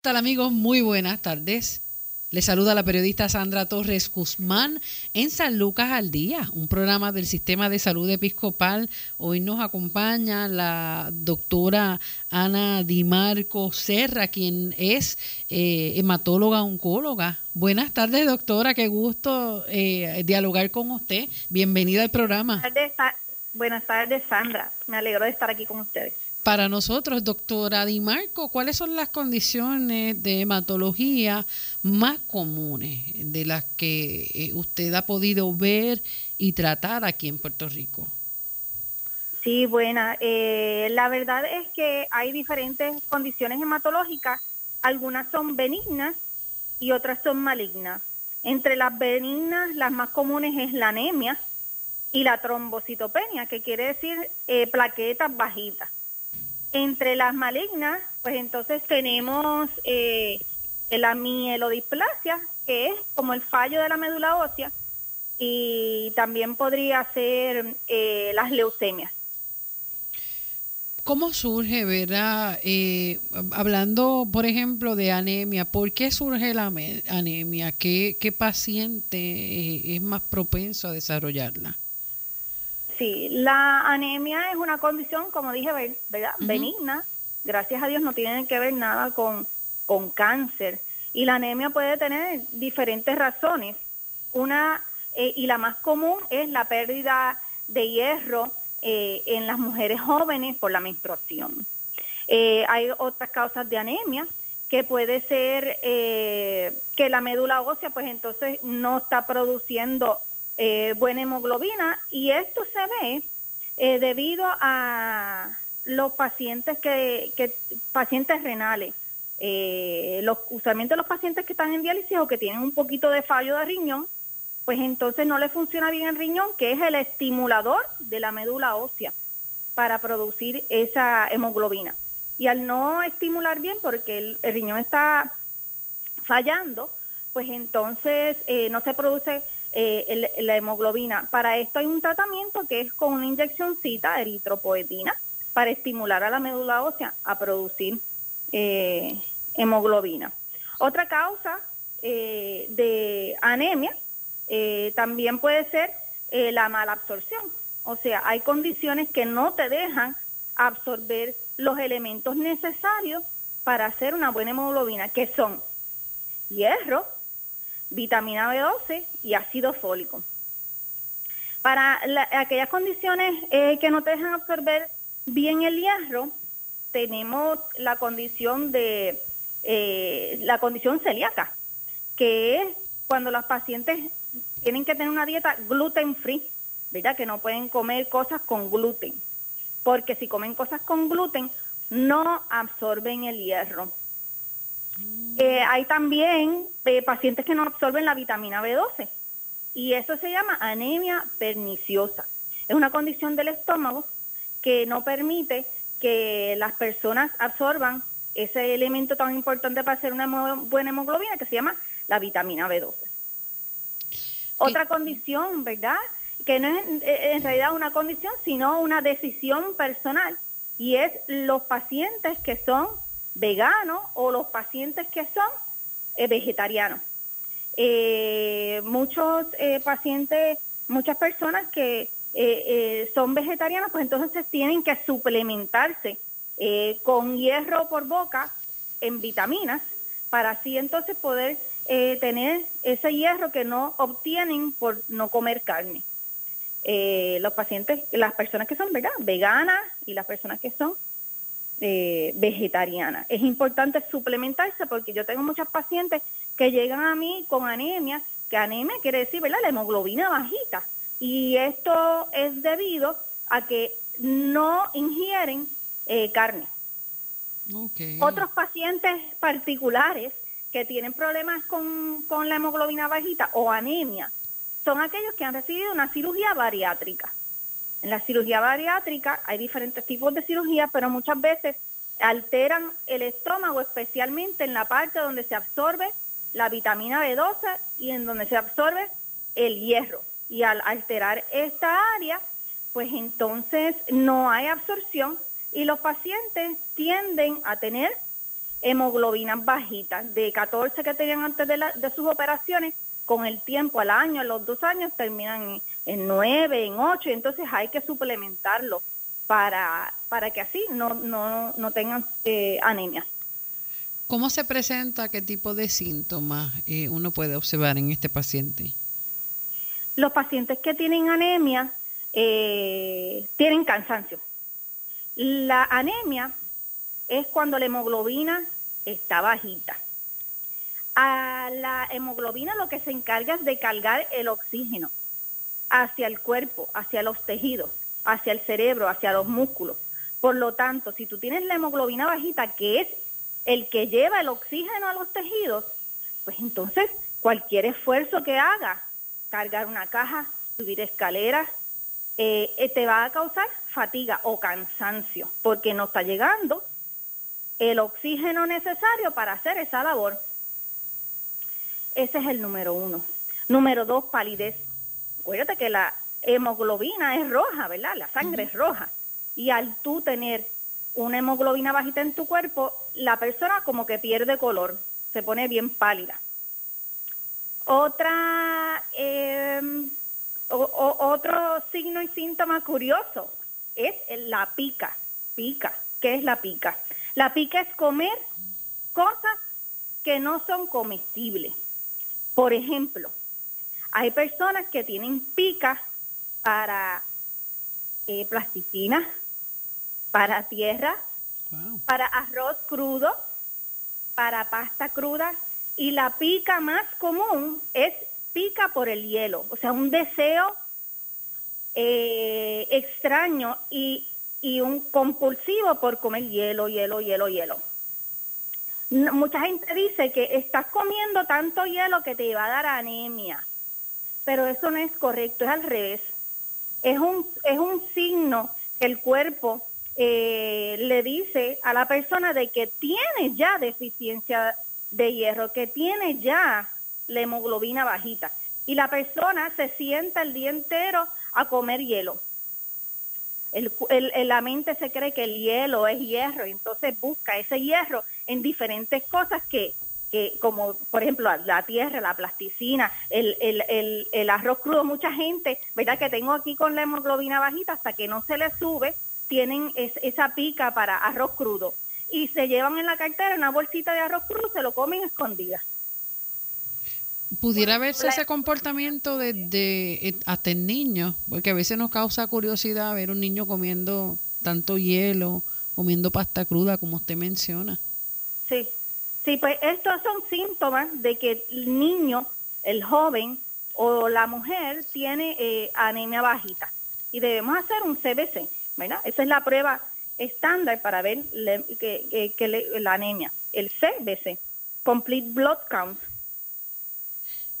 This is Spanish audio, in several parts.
tal amigos? Muy buenas tardes. Les saluda la periodista Sandra Torres Guzmán en San Lucas al Día, un programa del Sistema de Salud Episcopal. Hoy nos acompaña la doctora Ana Di Marco Serra, quien es eh, hematóloga oncóloga. Buenas tardes, doctora. Qué gusto eh, dialogar con usted. Bienvenida al programa. Buenas tardes, Sandra. Me alegro de estar aquí con ustedes. Para nosotros, doctora Di Marco, ¿cuáles son las condiciones de hematología más comunes de las que eh, usted ha podido ver y tratar aquí en Puerto Rico? Sí, buena. Eh, la verdad es que hay diferentes condiciones hematológicas. Algunas son benignas y otras son malignas. Entre las benignas, las más comunes es la anemia y la trombocitopenia, que quiere decir eh, plaquetas bajitas. Entre las malignas, pues entonces tenemos eh, la mielodisplasia, que es como el fallo de la médula ósea, y también podría ser eh, las leucemias. ¿Cómo surge, verdad? Eh, hablando, por ejemplo, de anemia, ¿por qué surge la anemia? ¿Qué, qué paciente es más propenso a desarrollarla? Sí, la anemia es una condición, como dije, ¿verdad? benigna. Gracias a Dios no tiene que ver nada con, con cáncer. Y la anemia puede tener diferentes razones. Una, eh, y la más común es la pérdida de hierro eh, en las mujeres jóvenes por la menstruación. Eh, hay otras causas de anemia, que puede ser que la médula ósea, pues entonces no está produciendo eh, buena hemoglobina y esto se ve eh, debido a los pacientes que, pacientes renales, eh, los, usualmente los pacientes que están en diálisis o que tienen un poquito de fallo de riñón, pues entonces no le funciona bien el riñón, que es el estimulador de la médula ósea para producir esa hemoglobina. Y al no estimular bien, porque el, riñón está fallando, pues entonces no se produce eh, la hemoglobina. Para esto hay un tratamiento que es con una inyeccióncita eritropoetina para estimular a la médula ósea a producir eh, hemoglobina. Otra causa eh, de anemia también puede ser la mala absorción. O sea, hay condiciones que no te dejan absorber los elementos necesarios para hacer una buena hemoglobina, que son hierro, vitamina B12 y ácido fólico. Para aquellas condiciones eh, que no te dejan absorber bien el hierro, tenemos la condición de eh, la condición celíaca, que es cuando los pacientes tienen que tener una dieta gluten free, ¿verdad? Que no pueden comer cosas con gluten, porque si comen cosas con gluten no absorben el hierro. Eh, hay también eh, pacientes que no absorben la vitamina B12 y eso se llama anemia perniciosa. Es una condición del estómago que no permite que las personas absorban ese elemento tan importante para hacer una buena hemoglobina que se llama la vitamina B12. Otra condición, ¿verdad? Que no es eh, en realidad una condición, sino una decisión personal y es los pacientes que son veganos o los pacientes que son eh, vegetarianos. Eh, muchos eh, pacientes, muchas personas que son vegetarianas, pues entonces tienen que suplementarse con hierro por boca en vitaminas para así entonces poder tener ese hierro que no obtienen por no comer carne. los pacientes, las personas que son veganas y las personas que son eh, vegetariana. Es importante suplementarse porque yo tengo muchas pacientes que llegan a mí con anemia, que anemia quiere decir, ¿verdad? La hemoglobina bajita. Y esto es debido a que no ingieren eh, carne. Otros pacientes particulares que tienen problemas con, con la hemoglobina bajita o anemia son aquellos que han recibido una cirugía bariátrica. En la cirugía bariátrica hay diferentes tipos de cirugía, pero muchas veces alteran el estómago, especialmente en la parte donde se absorbe la vitamina B12 y en donde se absorbe el hierro. Y al alterar esta área, pues entonces no hay absorción y los pacientes tienden a tener hemoglobinas bajitas, de 14 que tenían antes de, de sus operaciones, con el tiempo, al año, a los dos años, terminan en, 9, en 8, entonces hay que suplementarlo para, para que así no, no, no tengan eh, anemia. ¿Cómo se presenta? ¿Qué tipo de síntomas eh, uno puede observar en este paciente? Los pacientes que tienen anemia eh, tienen cansancio. La anemia es cuando la hemoglobina está bajita. A la hemoglobina lo que se encarga es de cargar el oxígeno hacia el cuerpo, hacia los tejidos, hacia el cerebro, hacia los músculos. Por lo tanto, si tú tienes la hemoglobina bajita, que es el que lleva el oxígeno a los tejidos, pues entonces cualquier esfuerzo que haga, cargar una caja, subir escaleras, eh, eh, te va a causar fatiga o cansancio, porque no está llegando el oxígeno necesario para hacer esa labor. Ese es el número uno. Número dos, palidez. Acuérdate que la hemoglobina es roja, ¿verdad? La sangre es roja. Y al tú tener una hemoglobina bajita en tu cuerpo, la persona como que pierde color, se pone bien pálida. Otra, em, otro signo y síntoma curioso es la pica. Pica. ¿Qué es la pica? La pica es comer cosas que no son comestibles. Por ejemplo, hay personas que tienen pica para eh, plasticina, para tierra, para arroz crudo, para pasta cruda y la pica más común es pica por el hielo, o sea, un deseo eh, extraño y, y un compulsivo por comer hielo, hielo, hielo, hielo. mucha gente dice que estás comiendo tanto hielo que te va a dar anemia, pero eso no es correcto, es al revés. Es un, es un signo que el cuerpo eh, le dice a la persona de que tiene ya deficiencia de hierro, que tiene ya la hemoglobina bajita. Y la persona se sienta el día entero a comer hielo. El, la mente se cree que el hielo es hierro entonces busca ese hierro en diferentes cosas que, que como por ejemplo la tierra, la plasticina, el, el, el arroz crudo, mucha gente, ¿verdad? Que tengo aquí con la hemoglobina bajita hasta que no se le sube, tienen esa pica para arroz crudo y se llevan en la cartera una bolsita de arroz crudo, se lo comen escondida. Pudiera verse ese comportamiento de, de, eh, hasta en niños, porque a veces nos causa curiosidad ver un niño comiendo tanto hielo, comiendo pasta cruda, como usted menciona. Sí, sí, pues estos son síntomas de que el niño, el joven o la mujer tiene eh, anemia bajita y debemos hacer un CBC. Esa es la prueba estándar para ver que, la anemia, el CBC, Complete Blood Count.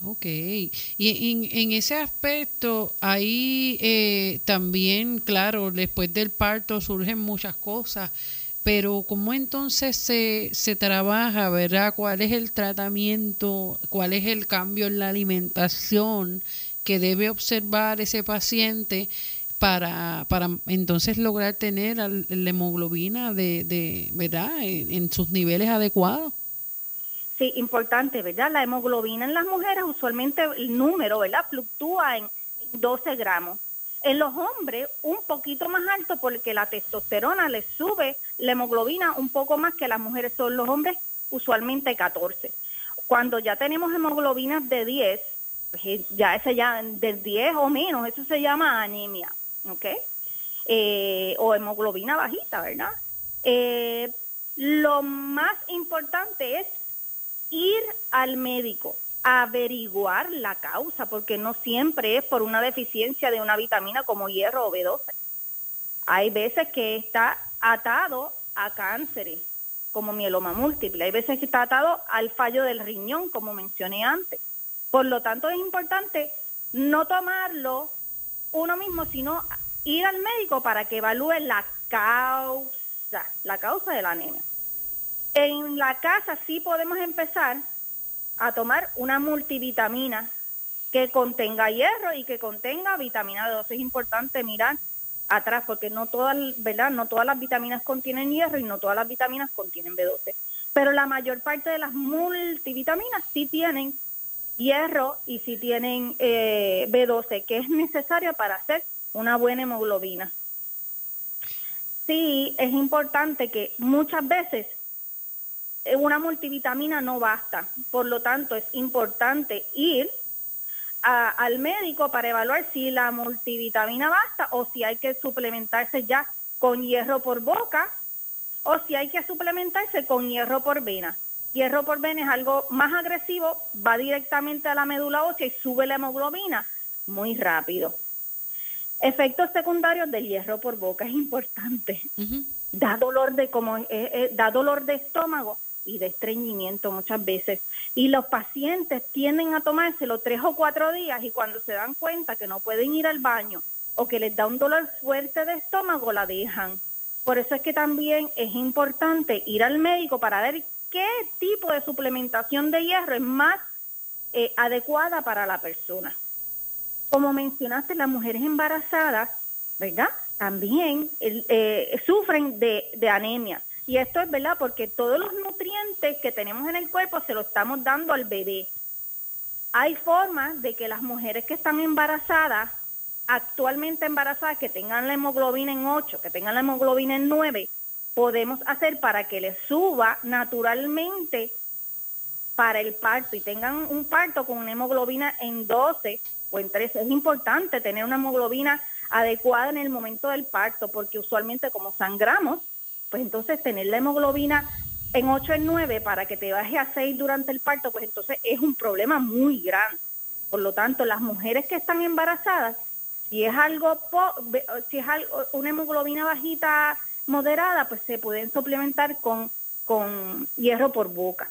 Ok, y en, ese aspecto, ahí eh, también, claro, después del parto surgen muchas cosas, pero ¿cómo entonces se, se trabaja, verdad? ¿Cuál es el tratamiento? ¿Cuál es el cambio en la alimentación que debe observar ese paciente? para, para entonces lograr tener la hemoglobina de, de ¿verdad? En, sus niveles adecuados. Sí, importante, ¿verdad? La hemoglobina en las mujeres usualmente el número, ¿verdad? Fluctúa en 12 gramos. En los hombres un poquito más alto porque la testosterona le sube la hemoglobina un poco más que las mujeres. Son los hombres usualmente 14. Cuando ya tenemos hemoglobinas de 10, pues eh, ya ese ya de 10 o menos, eso se llama anemia. ¿ok? Eh, o hemoglobina bajita, ¿verdad? Eh, lo más importante es ir al médico, averiguar la causa, porque no siempre es por una deficiencia de una vitamina como hierro o B12. Hay veces que está atado a cánceres, como mieloma múltiple. Hay veces que está atado al fallo del riñón, como mencioné antes. Por lo tanto, es importante no tomarlo uno mismo, sino ir al médico para que evalúe la causa, la causa de la anemia. En la casa sí podemos empezar a tomar una multivitamina que contenga hierro y que contenga vitamina D2. Es importante mirar atrás porque no todas, ¿verdad? No todas las vitaminas contienen hierro y no todas las vitaminas contienen B12. Pero la mayor parte de las multivitaminas sí tienen hierro y sí tienen eh, B12, que es necesario para hacer una buena hemoglobina. Sí, es importante que muchas veces una multivitamina no basta, por lo tanto es importante ir al médico para evaluar si la multivitamina basta o si hay que suplementarse ya con hierro por boca o si hay que suplementarse con hierro por vena. Hierro por vena es algo más agresivo, va directamente a la médula ósea y sube la hemoglobina muy rápido. Efectos secundarios del hierro por boca es importante. Da dolor de como eh, eh, da dolor de estómago y de estreñimiento muchas veces. Y los pacientes tienden a tomárselo tres o cuatro días y cuando se dan cuenta que no pueden ir al baño o que les da un dolor fuerte de estómago, la dejan. Por eso es que también es importante ir al médico para ver qué tipo de suplementación de hierro es más eh, adecuada para la persona. Como mencionaste, las mujeres embarazadas, ¿verdad? También eh, sufren de, de anemia. Y esto es verdad porque todos los que tenemos en el cuerpo se los estamos dando al bebé. Hay formas de que las mujeres que están embarazadas, actualmente embarazadas, que tengan la hemoglobina en 8, que tengan la hemoglobina en 9, podemos hacer para que les suba naturalmente para el parto y tengan un parto con una hemoglobina en 12 o en 13. Es importante tener una hemoglobina adecuada en el momento del parto porque usualmente como sangramos, pues entonces tener la hemoglobina en 8 en 9 para que te baje a 6 durante el parto, pues entonces es un problema muy grande. Por lo tanto, las mujeres que están embarazadas, si es algo, si es algo, una hemoglobina bajita moderada, pues se pueden suplementar con, con hierro por boca.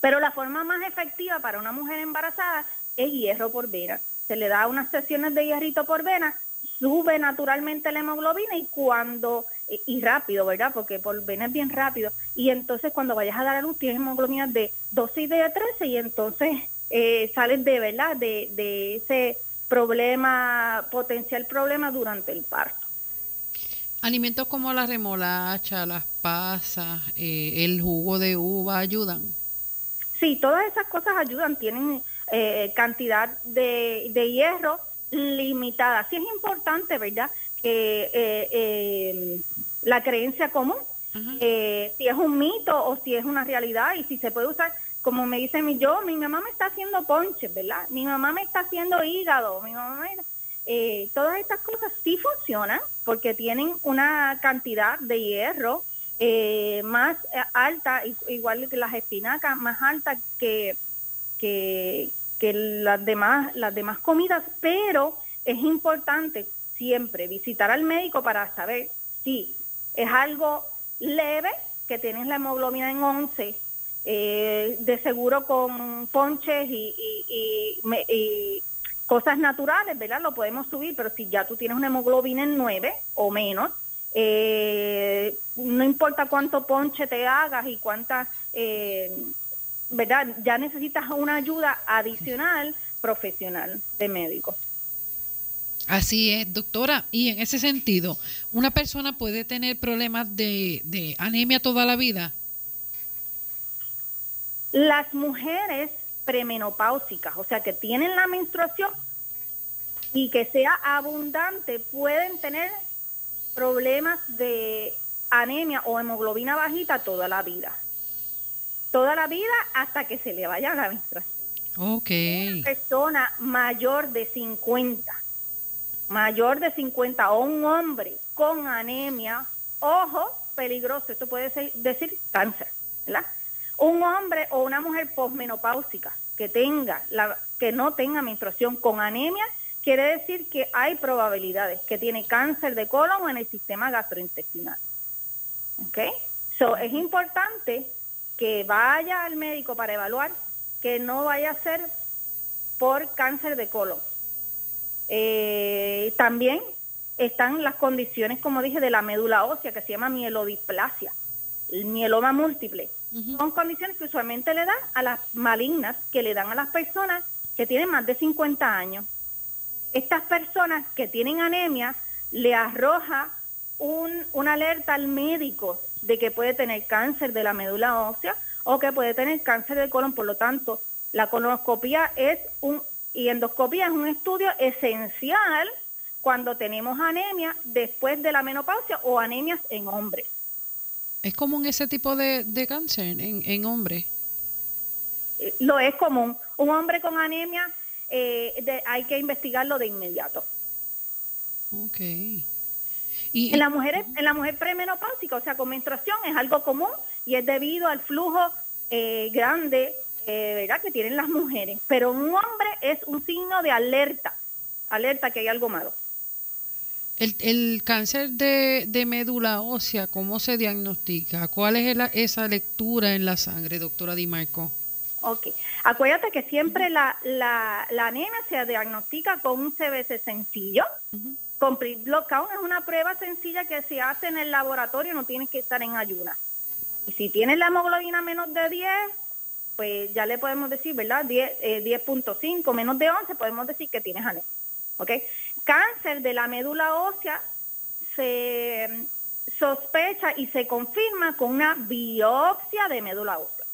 Pero la forma más efectiva para una mujer embarazada es hierro por vena. Se le da unas sesiones de hierrito por vena, sube naturalmente la hemoglobina y cuando y rápido, ¿verdad? Porque por vena es bien rápido. Y entonces cuando vayas a dar a luz tienes hemoglobina de 12 y de 13 y entonces eh, sales de, ¿verdad? De, de ese problema, potencial problema durante el parto. Alimentos como la remolacha, las pasas, eh, el jugo de uva ayudan. Sí, todas esas cosas ayudan, tienen eh, cantidad de, de hierro limitada. Sí es importante, ¿verdad? Que eh, la creencia común, eh, si es un mito o si es una realidad y si se puede usar, como me dice mi yo, mi mamá me está haciendo ponches, ¿verdad? Mi mamá me está haciendo hígado, mi mamá eh, todas estas cosas sí funcionan porque tienen una cantidad de hierro eh, más alta, igual que las espinacas, más alta que, que, que las demás, las demás comidas, pero es importante siempre visitar al médico para saber si es algo leve, que tienes la hemoglobina en 11, eh, de seguro con ponches y, cosas naturales, ¿verdad? Lo podemos subir, pero si ya tú tienes una hemoglobina en 9 o menos, eh, no importa cuánto ponche te hagas y cuántas, eh, ¿verdad? Ya necesitas una ayuda adicional profesional de médico. Así es, doctora. Y en ese sentido, ¿una persona puede tener problemas de, anemia toda la vida? Las mujeres premenopáusicas, o sea, que tienen la menstruación y que sea abundante, pueden tener problemas de anemia o hemoglobina bajita toda la vida. Toda la vida hasta que se le vaya la menstruación. Ok. Una persona mayor de 50 mayor de 50 o un hombre con anemia, ojo, peligroso, esto puede ser, decir cáncer, ¿verdad? Un hombre o una mujer posmenopáusica que tenga la, que no tenga menstruación con anemia, quiere decir que hay probabilidades que tiene cáncer de colon o en el sistema gastrointestinal. ¿Ok? So, es importante que vaya al médico para evaluar que no vaya a ser por cáncer de colon, eh, también están las condiciones, como dije, de la médula ósea, que se llama mielodisplasia, el mieloma múltiple. Son condiciones que usualmente le dan a las malignas, que le dan a las personas que tienen más de 50 años. Estas personas que tienen anemia le arroja un, una alerta al médico de que puede tener cáncer de la médula ósea o que puede tener cáncer de colon. Por lo tanto, la colonoscopia es un y endoscopia es un estudio esencial cuando tenemos anemia después de la menopausia o anemias en hombres. ¿Es común ese tipo de, cáncer en, en hombres? Eh, lo es común. Un hombre con anemia eh, hay que investigarlo de inmediato. Ok. Y, en la mujer en la mujer premenopáusica, o sea, con menstruación es algo común y es debido al flujo eh, grande, eh, ¿verdad? Que tienen las mujeres. Pero un hombre es un signo de alerta, alerta que hay algo malo. El, cáncer de, médula ósea, ¿cómo se diagnostica? ¿Cuál es esa lectura en la sangre, doctora Di Marco? Ok, acuérdate que siempre la, la, la anemia se diagnostica con un CBC sencillo. Con Blood Count es una prueba sencilla que se hace en el laboratorio, no tienes que estar en ayuna. Y si tienes la hemoglobina menos de 10, pues ya le podemos decir, ¿verdad? 10.5, eh, menos de 11, podemos decir que tienes anemia. ¿Ok? Cáncer de la médula ósea se sospecha y se confirma con una biopsia de médula ósea.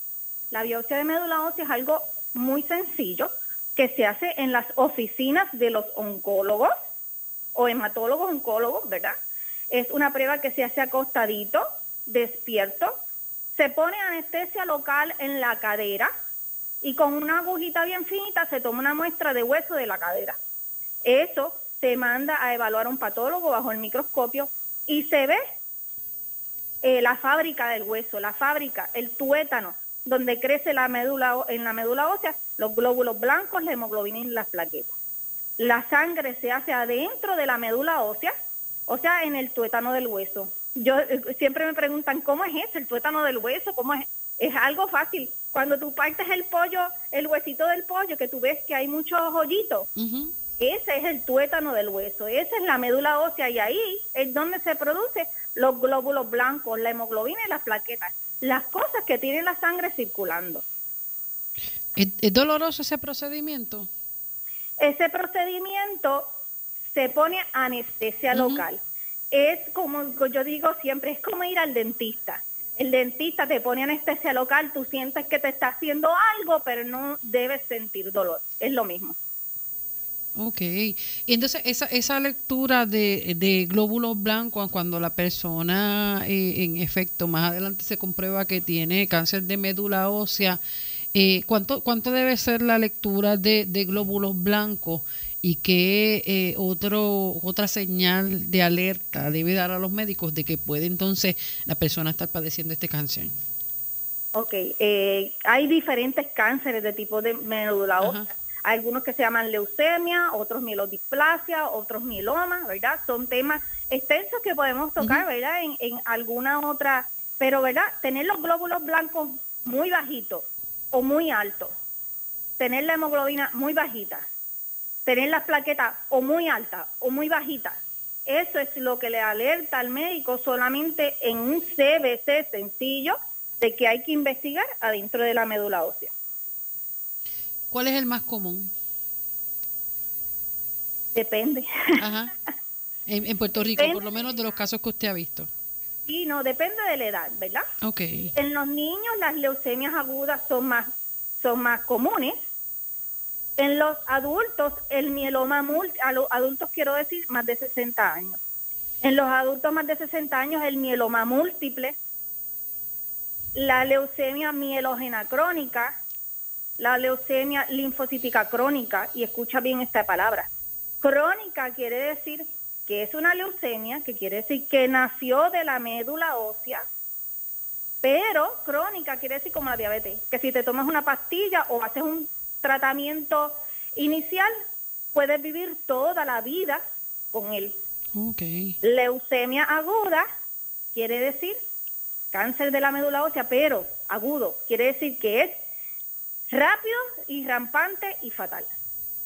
La biopsia de médula ósea es algo muy sencillo que se hace en las oficinas de los oncólogos o hematólogos oncólogos, ¿verdad? Es una prueba que se hace acostadito, despierto, se pone anestesia local en la cadera y con una agujita bien finita se toma una muestra de hueso de la cadera. Eso se manda a evaluar a un patólogo bajo el microscopio y se ve eh, la fábrica del hueso, la fábrica, el tuétano, donde crece la médula en la médula ósea, los glóbulos blancos, la hemoglobina y las plaquetas la sangre se hace adentro de la médula ósea, o sea, en el tuétano del hueso. Yo eh, siempre me preguntan, ¿cómo es eso, el tuétano del hueso? ¿Cómo es? Es algo fácil. Cuando tú partes el pollo, el huesito del pollo, que tú ves que hay muchos hoyitos, ese es el tuétano del hueso, esa es la médula ósea y ahí es donde se producen los glóbulos blancos, la hemoglobina y las plaquetas, las cosas que tiene la sangre circulando. ¿Es, doloroso ese procedimiento? Ese procedimiento se pone anestesia local. Es como yo digo siempre, es como ir al dentista. El dentista te pone anestesia local, tú sientes que te está haciendo algo, pero no debes sentir dolor. Es lo mismo. Ok. Y entonces esa, esa lectura de, glóbulos blancos, cuando la persona eh, en efecto más adelante se comprueba que tiene cáncer de médula ósea, eh, ¿cuánto, ¿Cuánto debe ser la lectura de, glóbulos blancos y qué eh, otro, otra señal de alerta debe dar a los médicos de que puede entonces la persona estar padeciendo este cáncer? Ok, eh, hay diferentes cánceres de tipo de médula ósea. Hay algunos que se llaman leucemia, otros mielodisplasia, otros mieloma, ¿verdad? Son temas extensos que podemos tocar, ¿verdad? En, en alguna otra, pero, ¿verdad? Tener los glóbulos blancos muy bajitos o muy alto, tener la hemoglobina muy bajita, tener las plaquetas o muy altas o muy bajitas, eso es lo que le alerta al médico solamente en un CBC sencillo de que hay que investigar adentro de la médula ósea. ¿Cuál es el más común? Depende. Ajá. En, Puerto Rico, por lo menos de los casos que usted ha visto. Sí, no, depende de la edad, ¿verdad? Ok. En los niños las leucemias agudas son más, son más comunes. En los adultos, el mieloma múltiple, a los adultos quiero decir más de 60 años. En los adultos más de 60 años, el mieloma múltiple, la leucemia mielógena crónica, la leucemia linfocítica crónica, y escucha bien esta palabra. Crónica quiere decir que es una leucemia, que quiere decir que nació de la médula ósea, pero crónica quiere decir como la diabetes, que si te tomas una pastilla o haces un tratamiento inicial, puedes vivir toda la vida con él. Okay. Leucemia aguda quiere decir cáncer de la médula ósea, pero agudo, quiere decir que es rápido y rampante y fatal.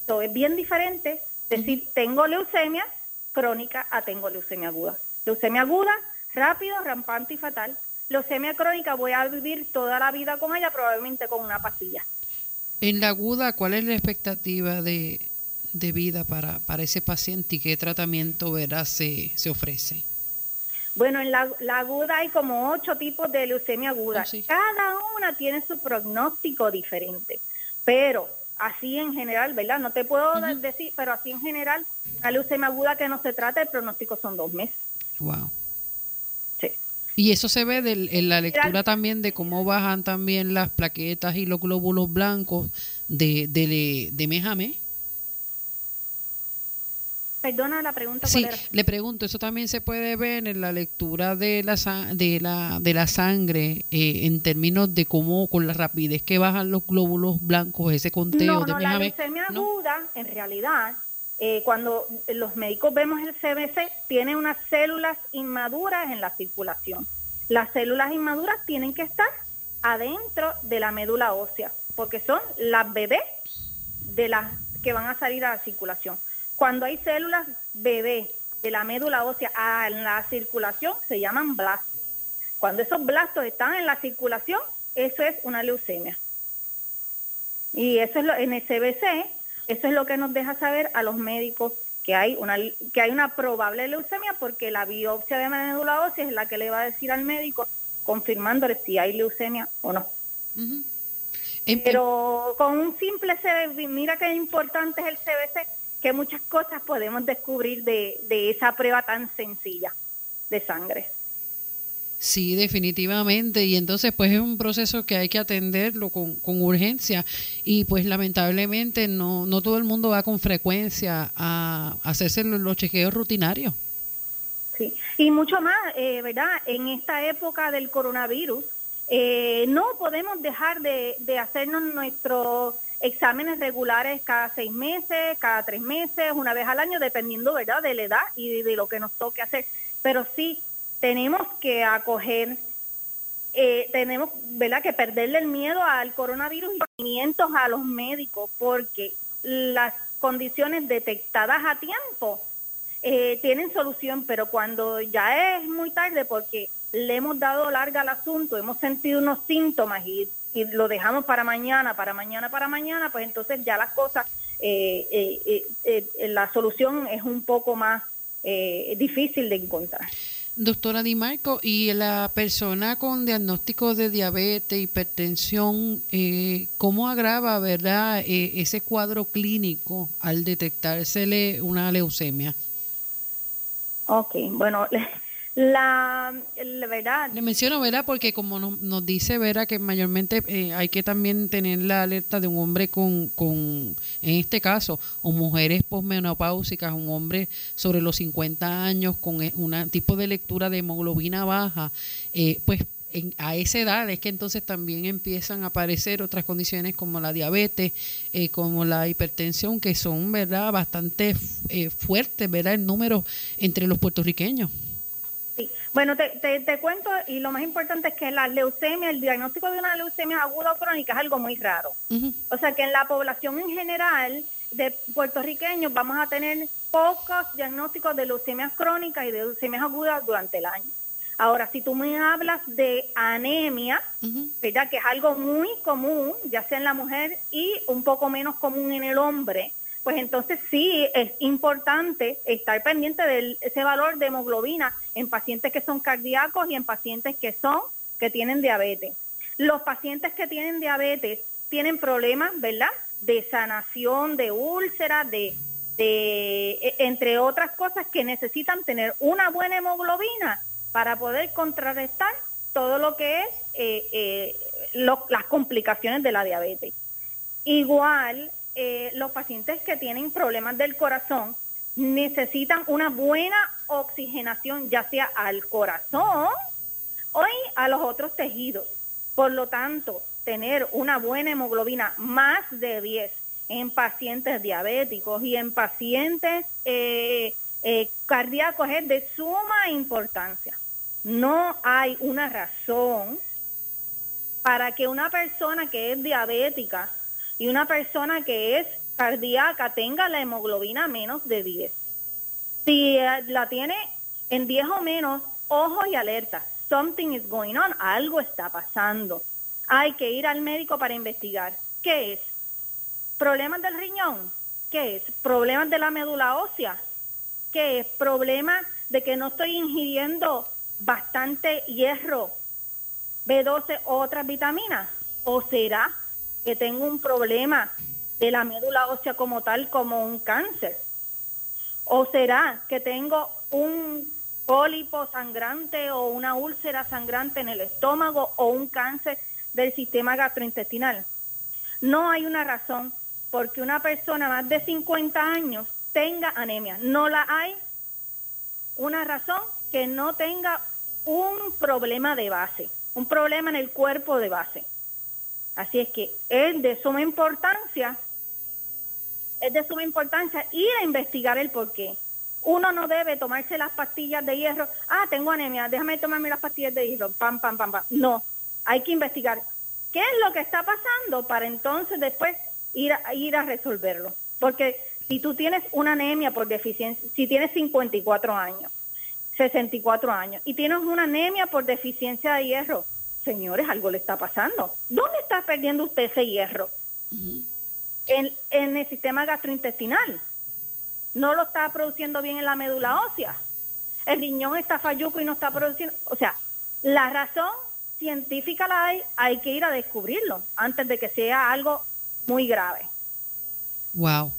Entonces es bien diferente decir tengo leucemia crónica a tengo leucemia aguda. Leucemia aguda, rápido, rampante y fatal. Leucemia crónica voy a vivir toda la vida con ella, probablemente con una pastilla. En la aguda, ¿cuál es la expectativa de, vida para, para ese paciente y qué tratamiento verá se, se ofrece? Bueno, en la, aguda hay como ocho tipos de leucemia aguda. Oh, Cada una tiene su pronóstico diferente. Pero así en general, ¿verdad? No te puedo decir, pero así en general, una leucemia aguda que no se trata, el pronóstico son dos meses. Wow. Y eso se ve en la lectura también de cómo bajan también las plaquetas y los glóbulos blancos de, de, de mes a mes. Perdona la pregunta. Sí, le pregunto, eso también se puede ver en la lectura de la, de la, de la sangre eh, en términos de cómo, con la rapidez que bajan los glóbulos blancos, ese conteo de no, la leucemia aguda, en realidad, eh, cuando los médicos vemos el CBC, tiene unas células inmaduras en la circulación. Las células inmaduras tienen que estar adentro de la médula ósea, porque son las bebés de las que van a salir a la circulación. Cuando hay células bebé de la médula ósea en la circulación, se llaman blastos. Cuando esos blastos están en la circulación, eso es una leucemia. Y eso es lo, en el CBC, eso es lo que nos deja saber a los médicos que hay una que hay una probable leucemia porque la biopsia de médula ósea es la que le va a decir al médico confirmándole si hay leucemia o no. Pero con un simple CBC, mira qué importante es el CBC, que muchas cosas podemos descubrir de, esa prueba tan sencilla de sangre. Sí, definitivamente. Y entonces, pues es un proceso que hay que atenderlo con, urgencia. Y pues lamentablemente no, no todo el mundo va con frecuencia a hacerse los, chequeos rutinarios. Sí, y mucho más, eh, ¿verdad? En esta época del coronavirus, eh, no podemos dejar de, de hacernos nuestro exámenes regulares cada seis meses, cada tres meses, una vez al año, dependiendo, ¿verdad?, de la edad y de, lo que nos toque hacer. Pero sí, tenemos que acoger, eh, tenemos, ¿verdad?, que perderle el miedo al coronavirus y a los médicos, porque las condiciones detectadas a tiempo eh, tienen solución, pero cuando ya es muy tarde, porque le hemos dado larga al asunto, hemos sentido unos síntomas y y lo dejamos para mañana, para mañana, para mañana, pues entonces ya las cosas, eh, eh, eh, la solución es un poco más difícil de encontrar. Doctora Di Marco, ¿y la persona con diagnóstico de diabetes, hipertensión, cómo agrava, verdad, ese cuadro clínico al detectársele una leucemia? Ok, bueno, la, verdad. Le menciono, ¿verdad? Porque como nos, dice Vera que mayormente eh, hay que también tener la alerta de un hombre con, con en este caso, o mujeres posmenopáusicas, un hombre sobre los 50 años con eh, un tipo de lectura de hemoglobina baja, eh, pues a esa edad es que entonces también empiezan a aparecer otras condiciones como la diabetes, como la hipertensión, que son, ¿verdad?, bastante fuertes, ¿verdad?, el número entre los puertorriqueños. Bueno, te, te, cuento, y lo más importante es que la leucemia, el diagnóstico de una leucemia aguda o crónica es algo muy raro. O sea que en la población en general de puertorriqueños vamos a tener pocos diagnósticos de leucemias crónicas y de leucemias agudas durante el año. Ahora, si tú me hablas de anemia, ¿verdad? Que es algo muy común, ya sea en la mujer y un poco menos común en el hombre, pues entonces sí es importante estar pendiente de ese valor de hemoglobina en pacientes que son cardíacos y en pacientes que son que tienen diabetes. Los pacientes que tienen diabetes tienen problemas, ¿verdad? De sanación, de úlceras, de, e, entre otras cosas que necesitan tener una buena hemoglobina para poder contrarrestar todo lo que es eh, eh, las complicaciones de la diabetes. Igual eh, los pacientes que tienen problemas del corazón necesitan una buena oxigenación, ya sea al corazón o a los otros tejidos. Por lo tanto, tener una buena hemoglobina más de 10 en pacientes diabéticos y en pacientes eh, eh, cardíacos es de suma importancia. No hay una razón para que una persona que es diabética y una persona que es cardíaca tenga la hemoglobina menos de 10. Si eh, la tiene en 10 o menos, ojo y alerta. Something is going on. Algo está pasando. Hay que ir al médico para investigar. ¿Qué es? ¿Problemas del riñón? ¿Qué es? ¿Problemas de la médula ósea? ¿Qué es? ¿Problemas de que no estoy ingiriendo bastante hierro, B12 o otras vitaminas? ¿O será que tengo un problema de la médula ósea como tal, como un cáncer? ¿O será que tengo un pólipo sangrante o una úlcera sangrante en el estómago o un cáncer del sistema gastrointestinal? No hay una razón porque una persona más de 50 años tenga anemia. No la hay una razón que no tenga un problema de base, un problema en el cuerpo de base. Así es que es de suma importancia, es de suma importancia ir a investigar el por qué. Uno no debe tomarse las pastillas de hierro. Ah, tengo anemia, déjame tomarme las pastillas de hierro. Pam, pam, pam, pam. No, hay que investigar qué es lo que está pasando para entonces después ir a, ir a resolverlo. Porque si tú tienes una anemia por deficiencia, si tienes 54 años, 64 años y tienes una anemia por deficiencia de hierro, señores, algo le está pasando. ¿Dónde está perdiendo usted ese hierro? en, en, el sistema gastrointestinal. No lo está produciendo bien en la médula ósea. El riñón está falluco y no está produciendo. O sea, la razón científica la hay, hay que ir a descubrirlo antes de que sea algo muy grave. Wow.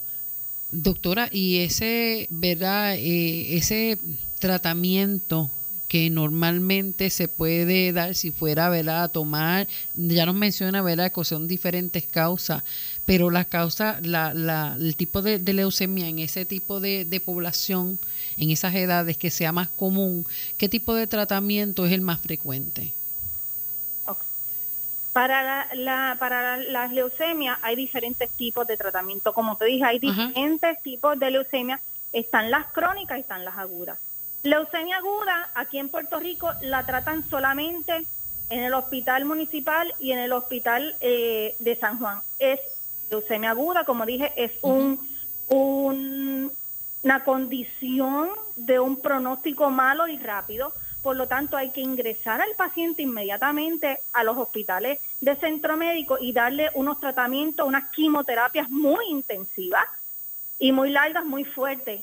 Doctora, y ese, ¿verdad? Eh, ese tratamiento que normalmente se puede dar si fuera ¿verdad? a tomar, ya nos menciona ¿verdad? que son diferentes causas, pero la causa, la, la, el tipo de, leucemia en ese tipo de, de, población, en esas edades que sea más común, ¿qué tipo de tratamiento es el más frecuente? Para, la, la, para las leucemias hay diferentes tipos de tratamiento. Como te dije, hay diferentes tipos de leucemia. Están las crónicas y están las agudas. Leucemia aguda, aquí en Puerto Rico, la tratan solamente en el hospital municipal y en el hospital eh, de San Juan. Es leucemia aguda, como dije, es un, una condición de un pronóstico malo y rápido. Por lo tanto, hay que ingresar al paciente inmediatamente a los hospitales de centro médico y darle unos tratamientos, unas quimioterapias muy intensivas y muy largas, muy fuertes,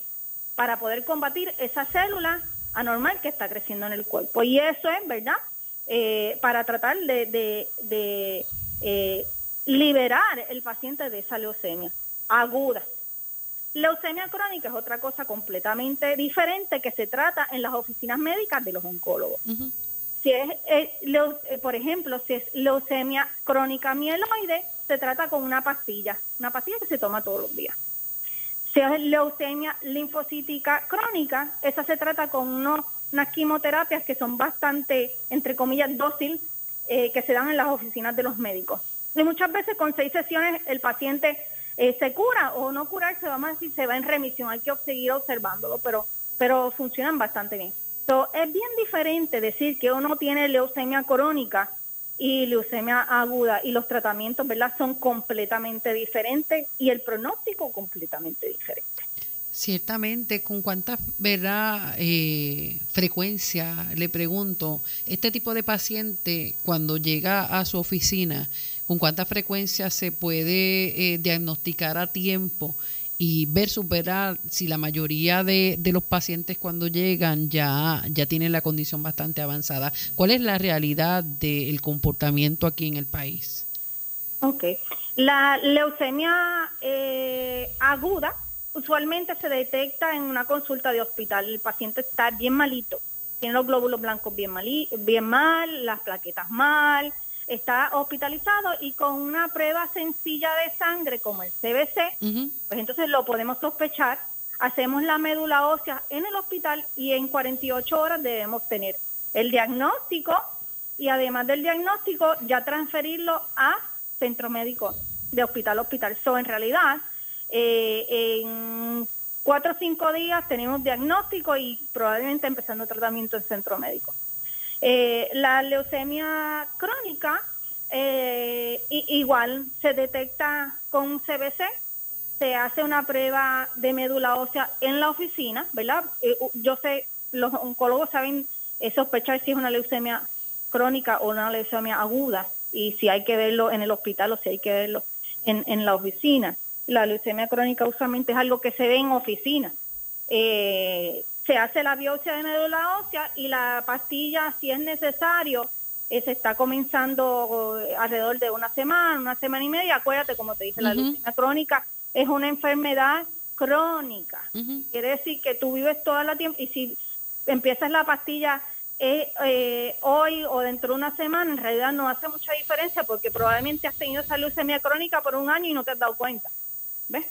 para poder combatir esa célula anormal que está creciendo en el cuerpo. Y eso es, ¿verdad? Eh, para tratar de, eh, liberar el paciente de esa leucemia aguda. Leucemia crónica es otra cosa completamente diferente que se trata en las oficinas médicas de los oncólogos. Si es, eh, por ejemplo, si es leucemia crónica mieloide, se trata con una pastilla, una pastilla que se toma todos los días. Si es leucemia linfocítica crónica, esa se trata con unos, unas quimioterapias que son bastante, entre comillas, dócil, eh, que se dan en las oficinas de los médicos. Y muchas veces con seis sesiones el paciente eh, se cura o no curarse, vamos a decir, se va en remisión, hay que seguir observándolo, pero, pero funcionan bastante bien. So, es bien diferente decir que uno tiene leucemia crónica y leucemia aguda y los tratamientos, ¿verdad? Son completamente diferentes y el pronóstico completamente diferente. Ciertamente, ¿con cuánta verdad eh, frecuencia le pregunto este tipo de paciente cuando llega a su oficina, con cuánta frecuencia se puede eh, diagnosticar a tiempo y ver superar si la mayoría de, los pacientes cuando llegan ya, ya tienen la condición bastante avanzada. ¿Cuál es la realidad del comportamiento aquí en el país? Ok. La leucemia eh, aguda usualmente se detecta en una consulta de hospital. El paciente está bien malito, tiene los glóbulos blancos bien, bien mal, las plaquetas mal, está hospitalizado y con una prueba sencilla de sangre como el CBC, pues entonces lo podemos sospechar, hacemos la médula ósea en el hospital y en 48 horas debemos tener el diagnóstico y además del diagnóstico ya transferirlo a centro médico de hospital a hospital. So, en realidad, eh, en cuatro o cinco días tenemos diagnóstico y probablemente empezando tratamiento en centro médico. Eh, la leucemia crónica eh, igual se detecta con CBC, se hace una prueba de médula ósea en la oficina, ¿verdad? Eh, yo sé, los oncólogos saben sospechar si es una leucemia crónica o una leucemia aguda y si hay que verlo en el hospital o si hay que verlo en, en la oficina. La leucemia crónica usualmente es algo que se ve en oficina. Se hace la biopsia de médula ósea y la pastilla, si es necesario, eh, se está comenzando eh, alrededor de una semana, una semana y media. Acuérdate, como te dije, la leucemia crónica es una enfermedad crónica. Quiere decir que tú vives toda la tiempo y si empiezas la pastilla eh, hoy o dentro de una semana, en realidad no hace mucha diferencia porque probablemente has tenido esa leucemia crónica por un año y no te has dado cuenta. ¿Ves?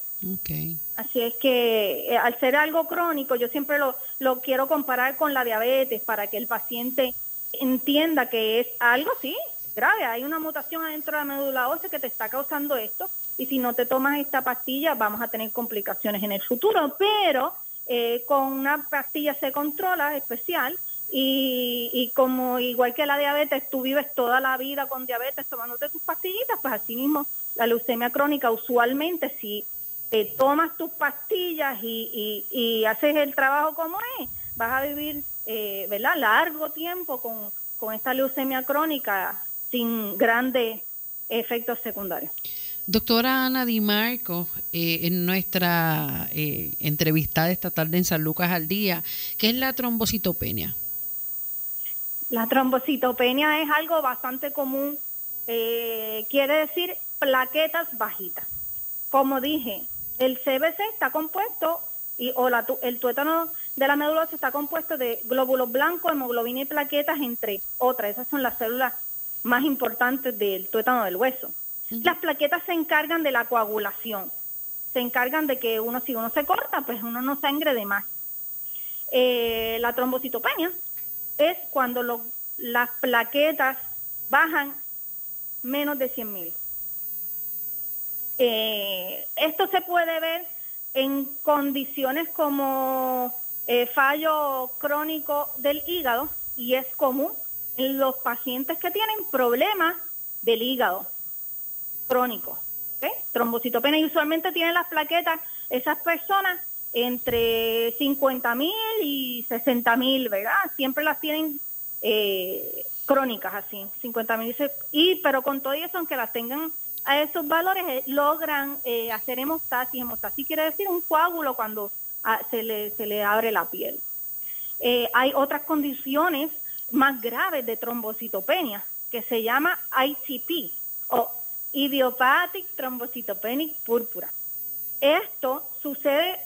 Así es que eh, al ser algo crónico, yo siempre lo, lo quiero comparar con la diabetes para que el paciente entienda que es algo, sí, grave. Hay una mutación adentro de la médula ósea que te está causando esto y si no te tomas esta pastilla vamos a tener complicaciones en el futuro, pero eh, con una pastilla se controla especial y, y, como igual que la diabetes, tú vives toda la vida con diabetes tomándote tus pastillitas, pues así mismo la leucemia crónica usualmente si tomas tus pastillas y, y, haces el trabajo como es, vas a vivir eh, ¿verdad? largo tiempo con, con esta leucemia crónica sin grandes efectos secundarios. Doctora Ana Di Marco, eh, en nuestra eh, entrevista de esta tarde en San Lucas al Día, ¿qué es la trombocitopenia? La trombocitopenia es algo bastante común, eh, quiere decir plaquetas bajitas. Como dije, el CBC está compuesto, y, o la, el tuétano de la médula está compuesto de glóbulos blancos, hemoglobina y plaquetas, entre otras. Esas son las células más importantes del tuétano del hueso. Las plaquetas se encargan de la coagulación, se encargan de que uno, si uno se corta, pues uno no sangre de más. Eh, la trombocitopenia es cuando las plaquetas bajan menos de 100 mil. Eh, esto se puede ver en condiciones como eh, fallo crónico del hígado y es común en los pacientes que tienen problemas del hígado crónico. ¿okay? Trombocitopenia y usualmente tienen las plaquetas esas personas entre 50 mil y 60 mil, ¿verdad? Siempre las tienen eh, crónicas así, 50 mil. Y, pero con todo eso, aunque las tengan a esos valores, eh, logran eh, hacer hemostasis. Hemostasis quiere decir un coágulo cuando ah, se, le, se le abre la piel. hay otras condiciones más graves de trombocitopenia que se llama ITP o Idiopathic Thrombocytopenic Púrpura. Esto sucede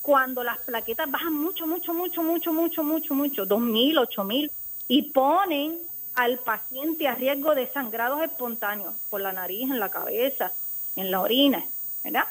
cuando las plaquetas bajan mucho, mucho, mucho, mucho, mucho, mucho, mucho, 2.000, 8.000, y ponen al paciente a riesgo de sangrados espontáneos por la nariz, en la cabeza, en la orina, ¿verdad?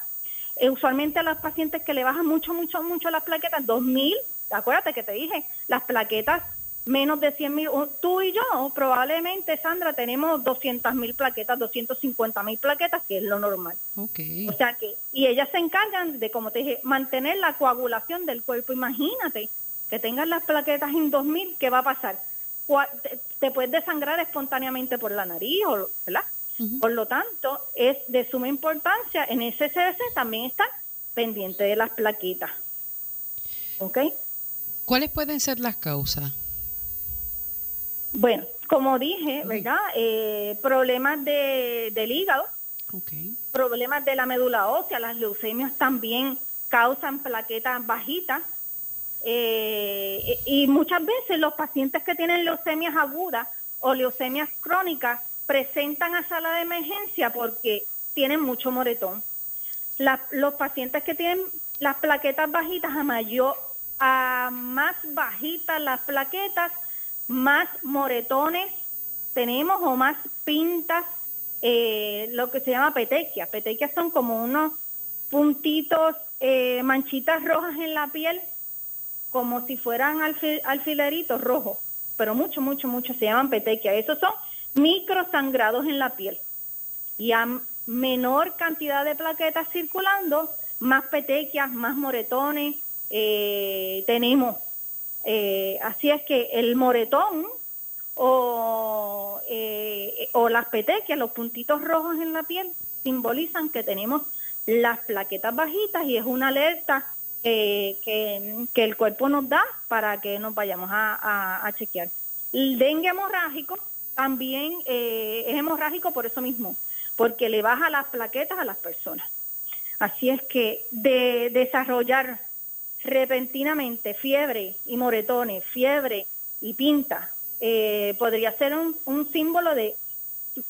Eh, usualmente a los pacientes que le bajan mucho, mucho, mucho las plaquetas, 2.000, acuérdate que te dije, las plaquetas menos de 100 mil. Tú y yo, probablemente, Sandra, tenemos 200 mil plaquetas, 250 mil plaquetas, que es lo normal. Okay. O sea que, y ellas se encargan de, como te dije, mantener la coagulación del cuerpo. Imagínate que tengas las plaquetas en 2000, ¿qué va a pasar? Te, puedes desangrar espontáneamente por la nariz, ¿verdad? Por lo tanto, es de suma importancia en ese CDC también estar pendiente de las plaquetas. ¿Ok? ¿Cuáles pueden ser las causas? Bueno, como dije, ¿verdad? Eh, problemas de, del hígado, problemas de la médula ósea, las leucemias también causan plaquetas bajitas. Eh, y muchas veces los pacientes que tienen leucemias agudas o leucemias crónicas presentan a sala de emergencia porque tienen mucho moretón. los pacientes que tienen las plaquetas bajitas, a mayor, a más bajitas las plaquetas, más moretones tenemos o más pintas, eh, lo que se llama petequias. Petequias son como unos puntitos, eh, manchitas rojas en la piel, como si fueran alfileritos rojos, pero mucho, mucho, mucho se llaman petequias. Esos son microsangrados en la piel. Y a menor cantidad de plaquetas circulando, más petequias, más moretones eh, tenemos eh, así es que el moretón o, eh, o las petequias, los puntitos rojos en la piel, simbolizan que tenemos las plaquetas bajitas y es una alerta que, que, el cuerpo nos da para que nos vayamos a, a, chequear. El dengue hemorrágico también eh, es hemorrágico por eso mismo, porque le baja las plaquetas a las personas. Así es que de desarrollar repentinamente fiebre y moretones, fiebre y pinta, eh, podría ser un, un símbolo de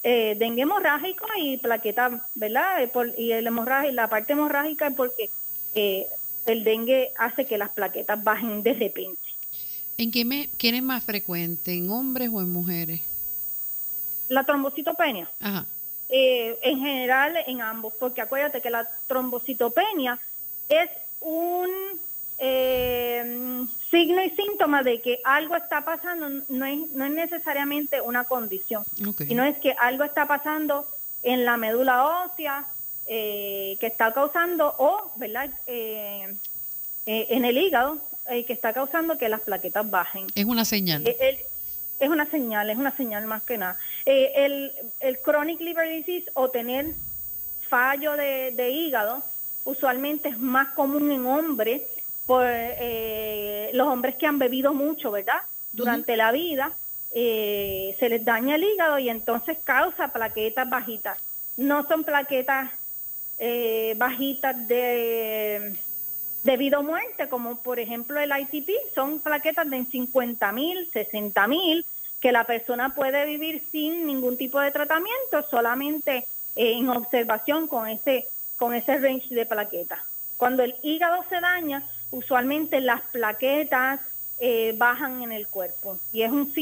eh, dengue hemorrágico y plaqueta, ¿verdad? Eh, y el hemorragia, la parte hemorrágica es porque eh, el dengue hace que las plaquetas bajen de repente. ¿En qué me, quién es más frecuente, en hombres o en mujeres? La trombocitopenia. Ajá. Eh, en general en ambos, porque acuérdate que la trombocitopenia es un eh, signo y síntoma de que algo está pasando, no es, no es necesariamente una condición, sino es que algo está pasando en la médula ósea eh, que está causando, o, ¿verdad? Eh, eh, en el hígado, que está causando que las plaquetas bajen. Es una señal. es una señal, es una señal más que nada. el, el chronic liver disease o tener fallo de, de hígado usualmente es más común en hombres por eh, los hombres que han bebido mucho, ¿verdad? Durante la vida, eh, se les daña el hígado y entonces causa plaquetas bajitas. No son plaquetas eh, bajitas de debido a muerte, como por ejemplo el ITP, son plaquetas de 50 mil, 60 mil, que la persona puede vivir sin ningún tipo de tratamiento, solamente en observación con ese, con ese range de plaquetas. Cuando el hígado se daña, usualmente las plaquetas eh, bajan en el cuerpo y es un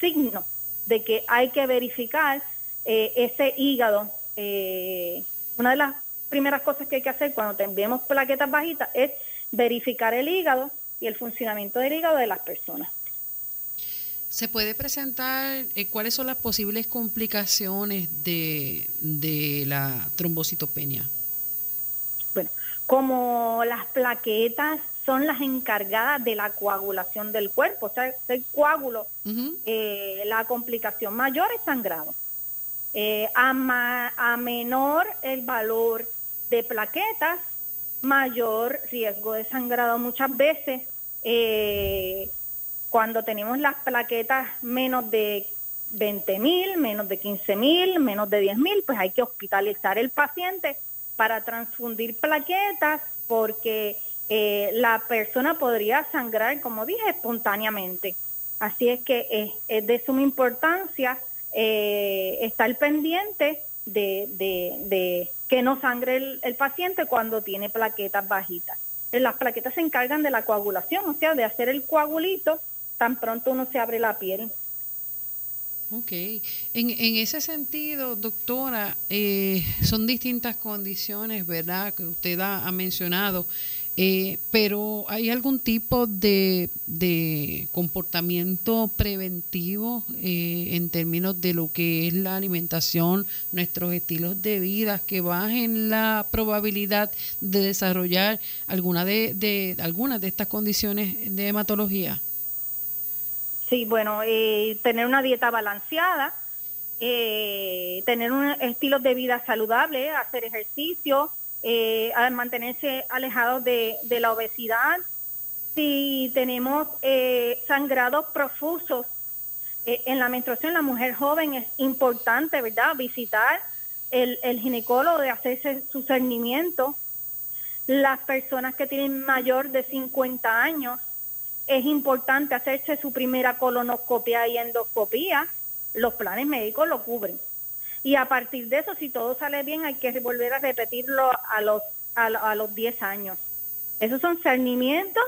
signo de que hay que verificar eh, ese hígado. Eh, una de las primeras cosas que hay que hacer cuando tenemos plaquetas bajitas es verificar el hígado y el funcionamiento del hígado de las personas. ¿Se puede presentar cuáles son las posibles complicaciones de, de la trombocitopenia? como las plaquetas son las encargadas de la coagulación del cuerpo, o sea, el coágulo, eh, la complicación mayor es sangrado. Eh, a, menor el valor de plaquetas, mayor riesgo de sangrado. Muchas veces, eh, cuando tenemos las plaquetas menos de 20 mil, menos de 15 mil, menos de 10 mil, pues hay que hospitalizar el paciente para transfundir plaquetas porque eh, la persona podría sangrar, como dije, espontáneamente. Así es que es, de suma importancia eh, estar pendiente de, que no sangre el, paciente cuando tiene plaquetas bajitas. Eh, las plaquetas se encargan de la coagulación, o sea, de hacer el coagulito tan pronto uno se abre la piel. Ok, en, en ese sentido, doctora, eh, son distintas condiciones, ¿verdad?, que usted ha, mencionado, eh, pero ¿hay algún tipo de, de comportamiento preventivo eh, en términos de lo que es la alimentación, nuestros estilos de vida, que bajen la probabilidad de desarrollar alguna de, de algunas de estas condiciones de hematología? Sí, bueno, eh, tener una dieta balanceada, eh, tener un estilo de vida saludable, hacer ejercicio, eh, mantenerse alejados de, la obesidad. Si tenemos sangrados profusos en la menstruación, la mujer joven es importante, ¿verdad? Visitar el, el ginecólogo de hacerse su cernimiento. Las personas que tienen mayor de 50 años es importante hacerse su primera colonoscopia y endoscopia, los planes médicos lo cubren. Y a partir de eso, si todo sale bien, hay que volver a repetirlo a los, a, los 10 años. Esos son cernimientos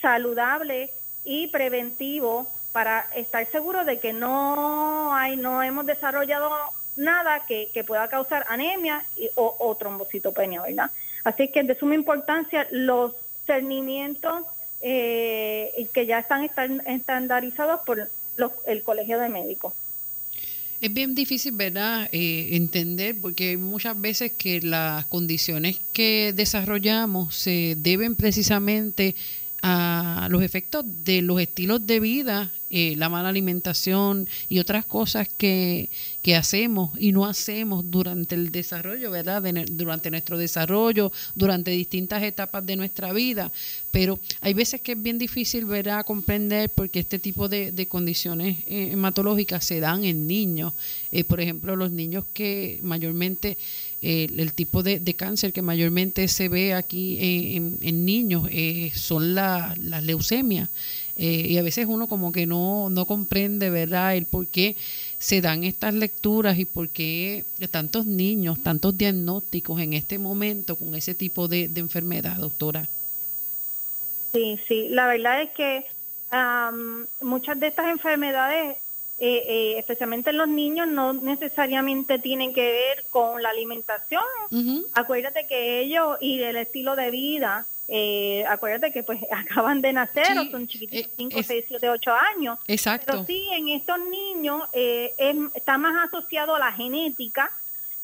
saludables y preventivos para estar seguro de que no hay, no hemos desarrollado nada que, pueda causar anemia o, o trombocitopenia, ¿verdad? Así que de suma importancia los cernimientos eh, que ya están estandarizados por el Colegio de Médicos. Es bien difícil, ¿verdad?, eh, entender, porque muchas veces que las condiciones que desarrollamos se deben precisamente a los efectos de los estilos de vida eh, la mala alimentación y otras cosas que, que, hacemos y no hacemos durante el desarrollo, ¿verdad? durante nuestro desarrollo, durante distintas etapas de nuestra vida. Pero hay veces que es bien difícil, ¿verdad?, comprender porque este tipo de, de condiciones eh, hematológicas se dan en niños. Eh, por ejemplo, los niños que mayormente el tipo de, cáncer que mayormente se ve aquí en, en niños son las leucemias. Eh, y a veces uno como que no, no comprende, ¿verdad?, el por qué se dan estas lecturas y por qué tantos niños, tantos diagnósticos en este momento con ese tipo de, enfermedad, doctora. Sí, sí, la verdad es que muchas de estas enfermedades, eh, eh, especialmente en los niños, no necesariamente tienen que ver con la alimentación. Acuérdate que ellos y el estilo de vida, eh, acuérdate que pues acaban de nacer o son chiquititos, 5, 6, 7, 8 años. Exacto. Pero sí, en estos niños eh, está más asociado a la genética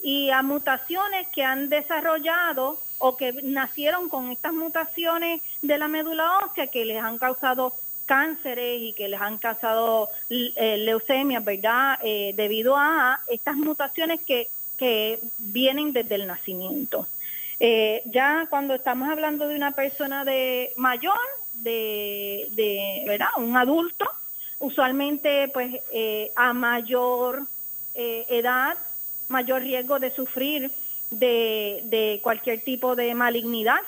y a mutaciones que han desarrollado o que nacieron con estas mutaciones de la médula ósea que les han causado cánceres y que les han causado eh, leucemias, ¿verdad? Eh, debido a estas mutaciones que, que vienen desde el nacimiento. Eh, ya cuando estamos hablando de una persona de mayor, de, de ¿verdad? Un adulto, usualmente pues eh, a mayor eh, edad, mayor riesgo de sufrir de, de, cualquier tipo de malignidad.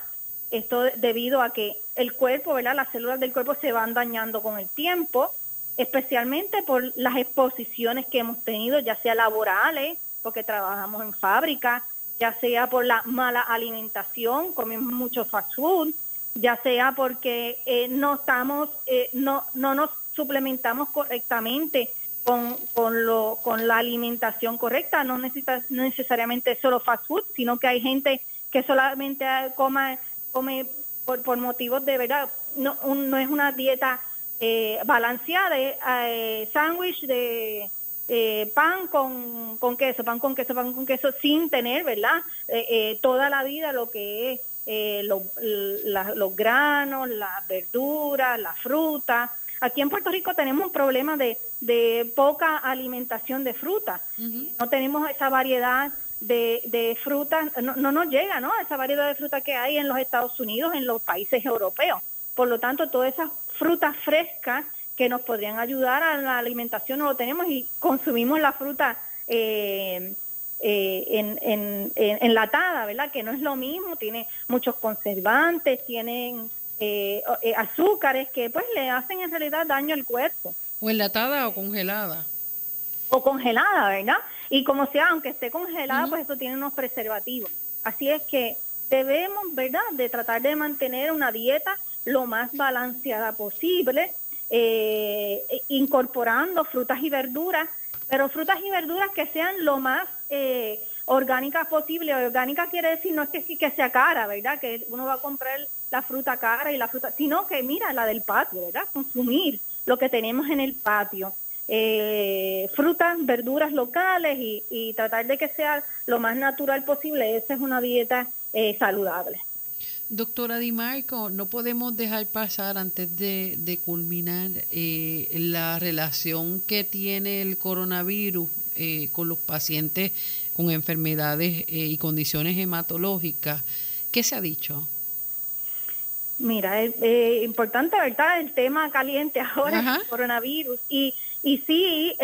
Esto debido a que el cuerpo, ¿verdad? Las células del cuerpo se van dañando con el tiempo, especialmente por las exposiciones que hemos tenido, ya sea laborales, porque trabajamos en fábricas, ya sea por la mala alimentación, comemos mucho fast food, ya sea porque eh, no estamos, eh, no, no nos suplementamos correctamente con, con, lo, con la alimentación correcta, no necesita necesariamente solo fast food, sino que hay gente que solamente come, come por, por motivos de verdad, no, no es una dieta eh, balanceada, eh, sándwich de eh, pan con, con, queso, pan con queso, pan con queso, sin tener, ¿verdad? Eh, eh, toda la vida lo que es los granos, las verduras, la fruta. Aquí en Puerto Rico tenemos un problema de, de poca alimentación de fruta. No tenemos esa variedad de, de frutas, no, no nos llega, ¿no? Esa variedad de fruta que hay en los Estados Unidos, en los países europeos. Por lo tanto, todas esas frutas frescas que nos podrían ayudar a la alimentación, no lo tenemos y consumimos la fruta eh, eh, en, en, enlatada, ¿verdad? Que no es lo mismo, tiene muchos conservantes, tienen eh, azúcares que pues le hacen en realidad daño al cuerpo. O enlatada o congelada. O congelada, ¿verdad? Y como sea, aunque esté congelada, pues eso tiene unos preservativos. Así es que debemos, ¿verdad?, de tratar de mantener una dieta lo más balanceada posible, eh, incorporando frutas y verduras, pero frutas y verduras que sean lo más eh, orgánicas posible. Orgánica quiere decir no es que, que sea cara, ¿verdad? Que uno va a comprar la fruta cara y la fruta, sino que mira la del patio, ¿verdad? Consumir lo que tenemos en el patio. Eh, frutas, verduras locales y, tratar de que sea lo más natural posible. Esa es una dieta eh, saludable. Doctora Di Marco, no podemos dejar pasar antes de, culminar eh, la relación que tiene el coronavirus eh, con los pacientes con enfermedades eh, y condiciones hematológicas. ¿Qué se ha dicho? Mira, es importante, ¿verdad? El tema caliente ahora, el coronavirus. Y, y sí,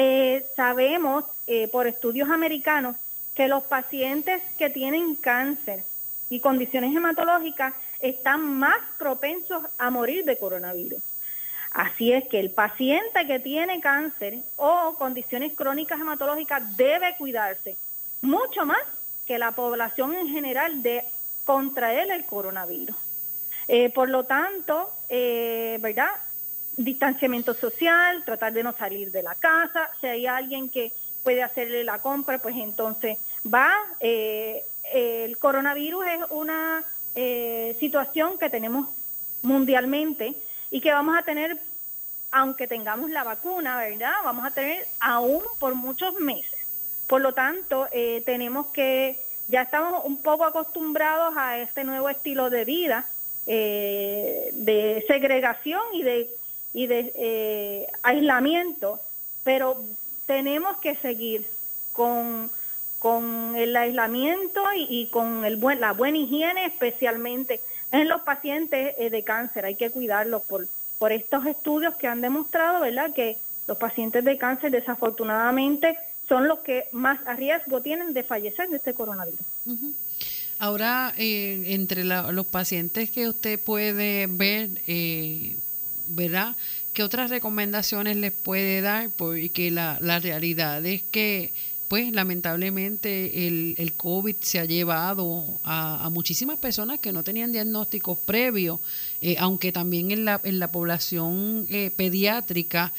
sabemos por estudios americanos que los pacientes que tienen cáncer y condiciones hematológicas están más propensos a morir de coronavirus. Así es que el paciente que tiene cáncer o condiciones crónicas hematológicas debe cuidarse mucho más que la población en general de contraer el coronavirus. Eh, por lo tanto, eh, ¿verdad? Distanciamiento social, tratar de no salir de la casa. Si hay alguien que puede hacerle la compra, pues entonces va. Eh, el coronavirus es una eh, situación que tenemos mundialmente y que vamos a tener, aunque tengamos la vacuna, ¿verdad? Vamos a tener aún por muchos meses. Por lo tanto, eh, tenemos que, ya estamos un poco acostumbrados a este nuevo estilo de vida, eh, de segregación y de y de eh, aislamiento, pero tenemos que seguir con, con el aislamiento y, con el buen, la buena higiene, especialmente en los pacientes eh, de cáncer. Hay que cuidarlos por, por estos estudios que han demostrado, ¿verdad?, que los pacientes de cáncer desafortunadamente son los que más a riesgo tienen de fallecer de este coronavirus. Ahora, eh, entre los pacientes que usted puede ver, eh, ¿verdad? ¿Qué otras recomendaciones les puede dar? Porque la, la realidad es que, pues, lamentablemente el, el COVID se ha llevado a, muchísimas personas que no tenían diagnósticos previos, eh, aunque también en la, en la población eh, pediátrica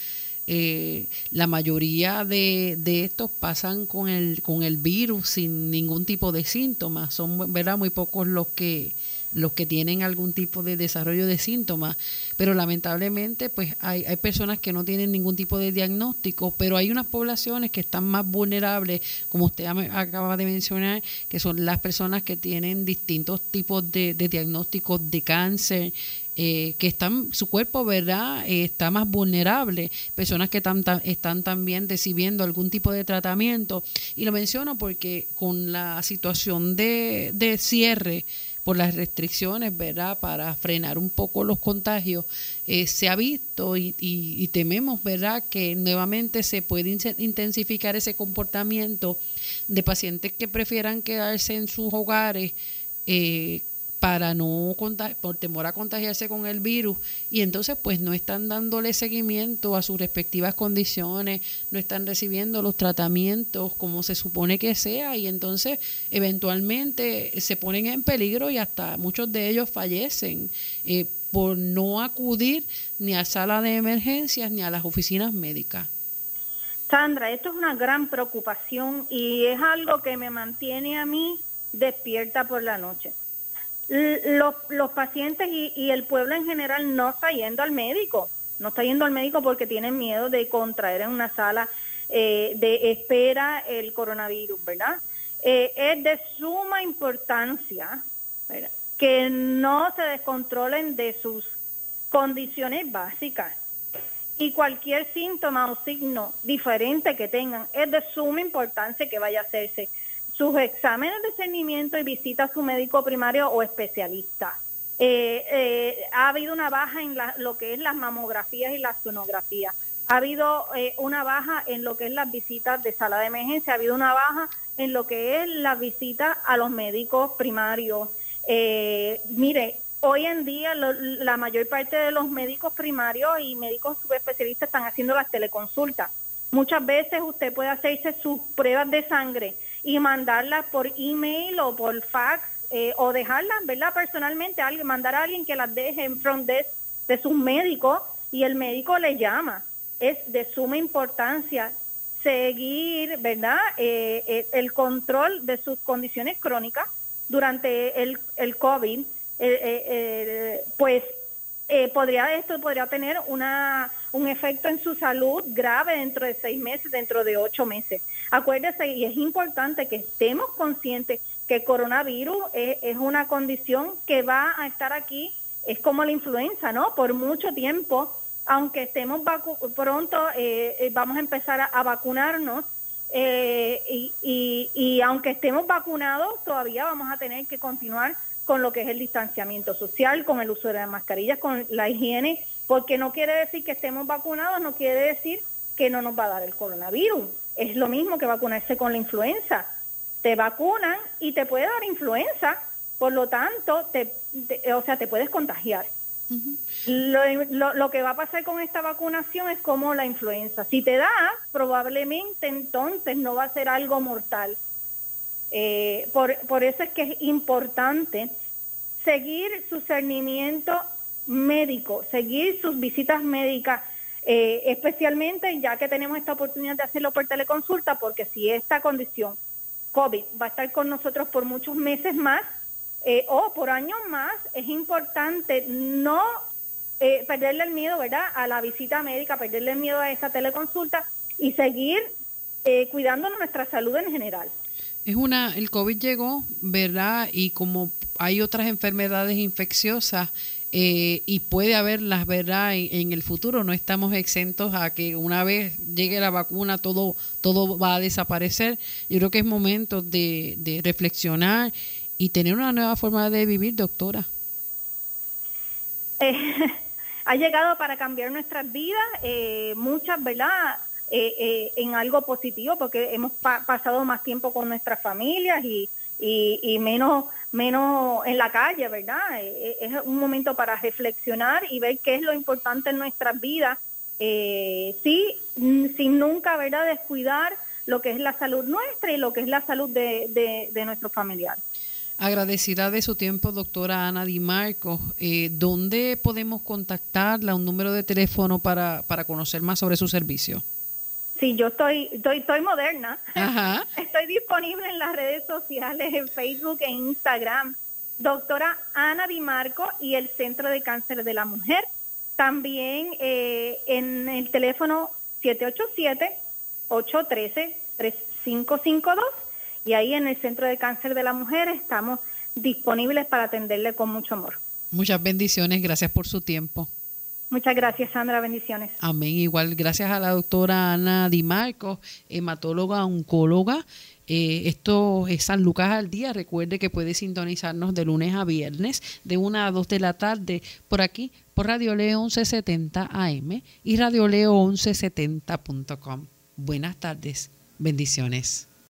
eh, la mayoría de, de, estos pasan con el, con el virus sin ningún tipo de síntomas. Son ¿verdad? muy pocos los que, los que tienen algún tipo de desarrollo de síntomas, pero lamentablemente pues hay, hay personas que no tienen ningún tipo de diagnóstico, pero hay unas poblaciones que están más vulnerables, como usted acaba de mencionar, que son las personas que tienen distintos tipos de, diagnósticos de cáncer, eh, que están, su cuerpo, ¿verdad?, eh, está más vulnerable, personas que están también recibiendo algún tipo de tratamiento. Y lo menciono porque con la situación de, de cierre, por las restricciones, ¿verdad? Para frenar un poco los contagios, eh, se ha visto y, y, tememos, ¿verdad? Que nuevamente se puede intensificar ese comportamiento de pacientes que prefieran quedarse en sus hogares eh, para no por temor a contagiarse con el virus y entonces pues no están dándole seguimiento a sus respectivas condiciones, no están recibiendo los tratamientos como se supone que sea y entonces eventualmente se ponen en peligro y hasta muchos de ellos fallecen eh, por no acudir ni a sala de emergencias ni a las oficinas médicas. Sandra, esto es una gran preocupación y es algo que me mantiene a mí despierta por la noche los, los pacientes y, el pueblo en general no está yendo al médico, no está yendo al médico porque tienen miedo de contraer en una sala eh, de espera el coronavirus, ¿verdad? Eh, es de suma importancia que no se descontrolen de sus condiciones básicas. Y cualquier síntoma o signo diferente que tengan, es de suma importancia que vaya a hacerse sus exámenes de seguimiento y visita a su médico primario o especialista. Eh, eh, ha habido una baja en lo que es las mamografías y la sonografía. Ha habido eh, una baja en lo que es las visitas de sala de emergencia. Ha habido una baja en lo que es la visita a los médicos primarios. mire, hoy en día la mayor parte de los médicos primarios y médicos subespecialistas están haciendo las teleconsultas. Muchas veces usted puede hacerse sus pruebas de sangre y mandarlas por email o por fax eh, o dejarlas, ¿verdad? Personalmente, alguien, mandar a alguien que las deje en front desk de sus médicos y el médico le llama. Es de suma importancia seguir, ¿verdad? Eh, eh, el control de sus condiciones crónicas durante el, el COVID, pues podría esto podría tener una un efecto en su salud grave dentro de seis meses, dentro de ocho meses. Acuérdese, y es importante que estemos conscientes que el coronavirus es, una condición que va a estar aquí, es como la influenza, ¿no? Por mucho tiempo, aunque estemos pronto, eh, eh, vamos a empezar a, vacunarnos. Eh, y, y aunque estemos vacunados, todavía vamos a tener que continuar con lo que es el distanciamiento social, con el uso de las mascarillas, con la higiene, porque no quiere decir que estemos vacunados, no quiere decir que no nos va a dar el coronavirus. Es lo mismo que vacunarse con la influenza. Te vacunan y te puede dar influenza, por lo tanto, te, o sea, te puedes contagiar. lo, que va a pasar con esta vacunación es como la influenza. Si te da, probablemente entonces no va a ser algo mortal. Eh, por, por eso es que es importante seguir su cernimiento médico, seguir sus visitas médicas eh, especialmente ya que tenemos esta oportunidad de hacerlo por teleconsulta, porque si esta condición COVID va a estar con nosotros por muchos meses más eh, o por años más, es importante no eh, perderle el miedo, ¿verdad?, a la visita médica, perderle el miedo a esa teleconsulta y seguir cuidando nuestra salud en general. Es una, el COVID llegó, ¿verdad? Y como hay otras enfermedades infecciosas, eh, y puede haberlas, ¿verdad? En, en, el futuro no estamos exentos a que una vez llegue la vacuna todo, todo va a desaparecer. Yo creo que es momento de, de reflexionar y tener una nueva forma de vivir, doctora. Eh, ha llegado para cambiar nuestras vidas, eh, muchas, ¿verdad? Eh, eh, en algo positivo, porque hemos pa pasado más tiempo con nuestras familias y, y, menos, menos en la calle, ¿verdad? Eh, es un momento para reflexionar y ver qué es lo importante en nuestras vidas, sí, sin nunca, ¿verdad?, descuidar lo que es la salud nuestra y lo que es la salud de, de, de nuestros familiares. Agradecida de su tiempo, doctora Ana Di Marcos. Eh, ¿Dónde podemos contactarla? ¿Un número de teléfono para, para conocer más sobre su servicio? Sí, yo estoy, estoy, estoy moderna. Ajá. Estoy disponible en las redes sociales, en Facebook e Instagram. Doctora Ana Di Marco y el Centro de Cáncer de la Mujer. También eh, en el teléfono 787-813-3552 y ahí en el Centro de Cáncer de la Mujer estamos disponibles para atenderle con mucho amor. Muchas bendiciones, gracias por su tiempo. Muchas gracias, Sandra. Bendiciones. Amén. Igual, gracias a la doctora Ana Di Marcos, hematóloga, oncóloga. Eh, esto es San Lucas al día. Recuerde que puede sintonizarnos de lunes a viernes, de 1 a 2 de la tarde, por aquí, por Radio Leo 1170 AM y Radio Leo 1170.com. Buenas tardes. Bendiciones.